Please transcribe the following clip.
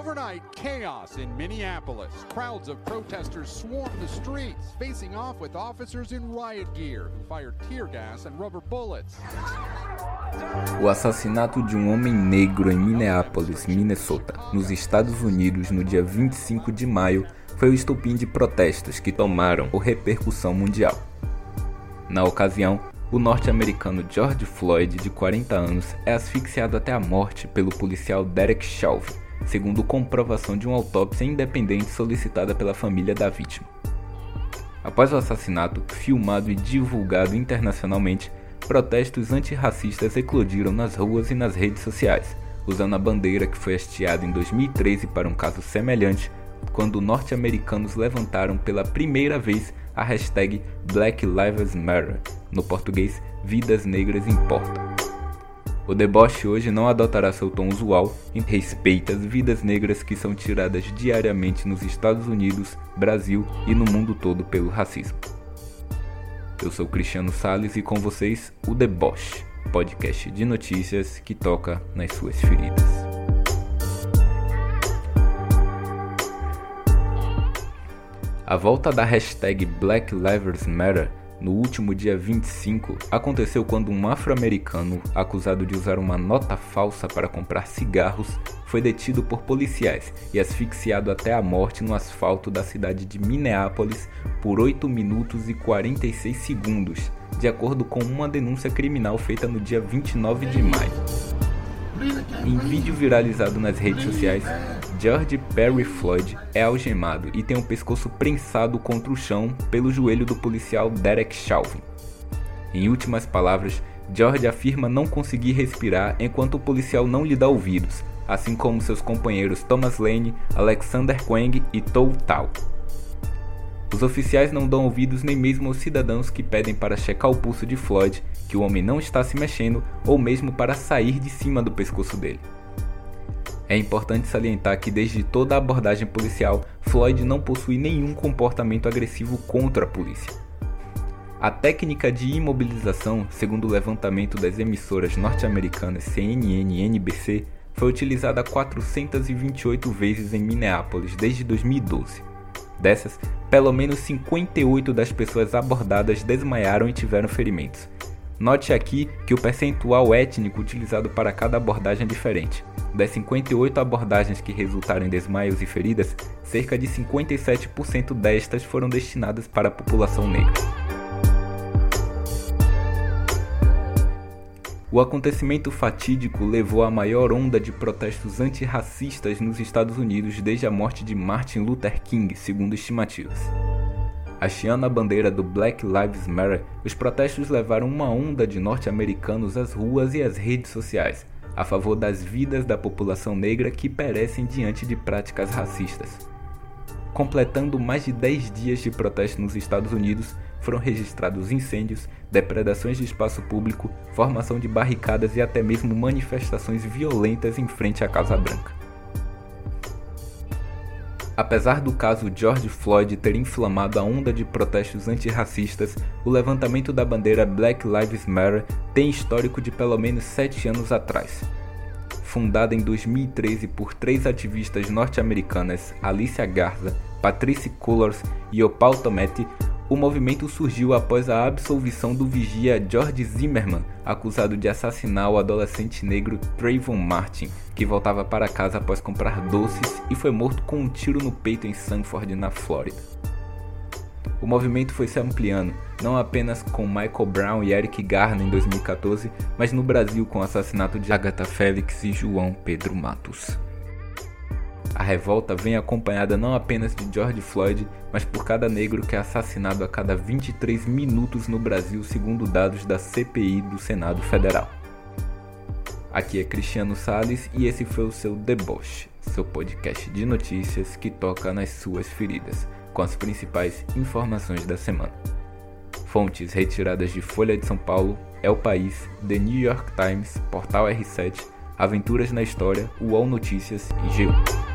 Overnight, chaos in Minneapolis. Crowds of protesters swarmed the streets, facing off with officers in riot gear who fired tear gas and rubber bullets. O assassinato de um homem negro em Minneapolis, Minnesota, nos Estados Unidos, no dia 25 de maio, foi o estupim de protestos que tomaram o repercussão mundial. Na ocasião, o norte-americano George Floyd, de 40 anos, é asfixiado até a morte pelo policial Derek Chauvin, segundo comprovação de uma autópsia independente solicitada pela família da vítima. Após o assassinato, filmado e divulgado internacionalmente, protestos antirracistas eclodiram nas ruas e nas redes sociais, usando a bandeira que foi hasteada em 2013 para um caso semelhante, quando norte-americanos levantaram pela primeira vez a hashtag Black Lives Matter, no português Vidas Negras Importam. O deboche hoje não adotará seu tom usual e respeita as vidas negras que são tiradas diariamente nos Estados Unidos, Brasil e no mundo todo pelo racismo. Eu sou Cristiano Sales e com vocês o Deboche, podcast de notícias que toca nas suas feridas. A volta da hashtag Black Lives Matter no último dia 25 aconteceu quando um afro-americano acusado de usar uma nota falsa para comprar cigarros foi detido por policiais e asfixiado até a morte no asfalto da cidade de Minneapolis por 8 minutos e 46 segundos, de acordo com uma denúncia criminal feita no dia 29 de maio. Em vídeo viralizado nas redes sociais, George Perry Floyd é algemado e tem o pescoço prensado contra o chão pelo joelho do policial Derek Chauvin. Em últimas palavras, George afirma não conseguir respirar enquanto o policial não lhe dá ouvidos, assim como seus companheiros Thomas Lane, Alexander Quang e Tou Tao. Os oficiais não dão ouvidos nem mesmo aos cidadãos que pedem para checar o pulso de Floyd, que o homem não está se mexendo, ou mesmo para sair de cima do pescoço dele. É importante salientar que desde toda a abordagem policial, Floyd não possui nenhum comportamento agressivo contra a polícia. A técnica de imobilização, segundo o levantamento das emissoras norte-americanas CNN e NBC, foi utilizada 428 vezes em Minneapolis desde 2012. Dessas, pelo menos 58 das pessoas abordadas desmaiaram e tiveram ferimentos. Note aqui que o percentual étnico utilizado para cada abordagem é diferente. Das 58 abordagens que resultaram em desmaios e feridas, cerca de 57% destas foram destinadas para a população negra. O acontecimento fatídico levou à maior onda de protestos antirracistas nos Estados Unidos desde a morte de Martin Luther King, segundo estimativas. Hasteando a bandeira do Black Lives Matter, os protestos levaram uma onda de norte-americanos às ruas e às redes sociais, a favor das vidas da população negra que perecem diante de práticas racistas. Completando mais de 10 dias de protesto nos Estados Unidos, foram registrados incêndios, depredações de espaço público, formação de barricadas e até mesmo manifestações violentas em frente à Casa Branca. Apesar do caso George Floyd ter inflamado a onda de protestos antirracistas, o levantamento da bandeira Black Lives Matter tem histórico de pelo menos sete anos atrás. Fundada em 2013 por três ativistas norte-americanas, Alicia Garza, Patrice Cullors e Opal Tometi, o movimento surgiu após a absolvição do vigia George Zimmerman, acusado de assassinar o adolescente negro Trayvon Martin, que voltava para casa após comprar doces e foi morto com um tiro no peito em Sanford, na Flórida. O movimento foi se ampliando, não apenas com Michael Brown e Eric Garner em 2014, mas no Brasil com o assassinato de Agatha Félix e João Pedro Matos. A revolta vem acompanhada não apenas de George Floyd, mas por cada negro que é assassinado a cada 23 minutos no Brasil, segundo dados da CPI do Senado Federal. Aqui é Cristiano Sales e esse foi o seu Deboche, seu podcast de notícias que toca nas suas feridas, com as principais informações da semana. Fontes retiradas de Folha de São Paulo, El País, The New York Times, Portal R7, Aventuras na História, UOL Notícias e G1.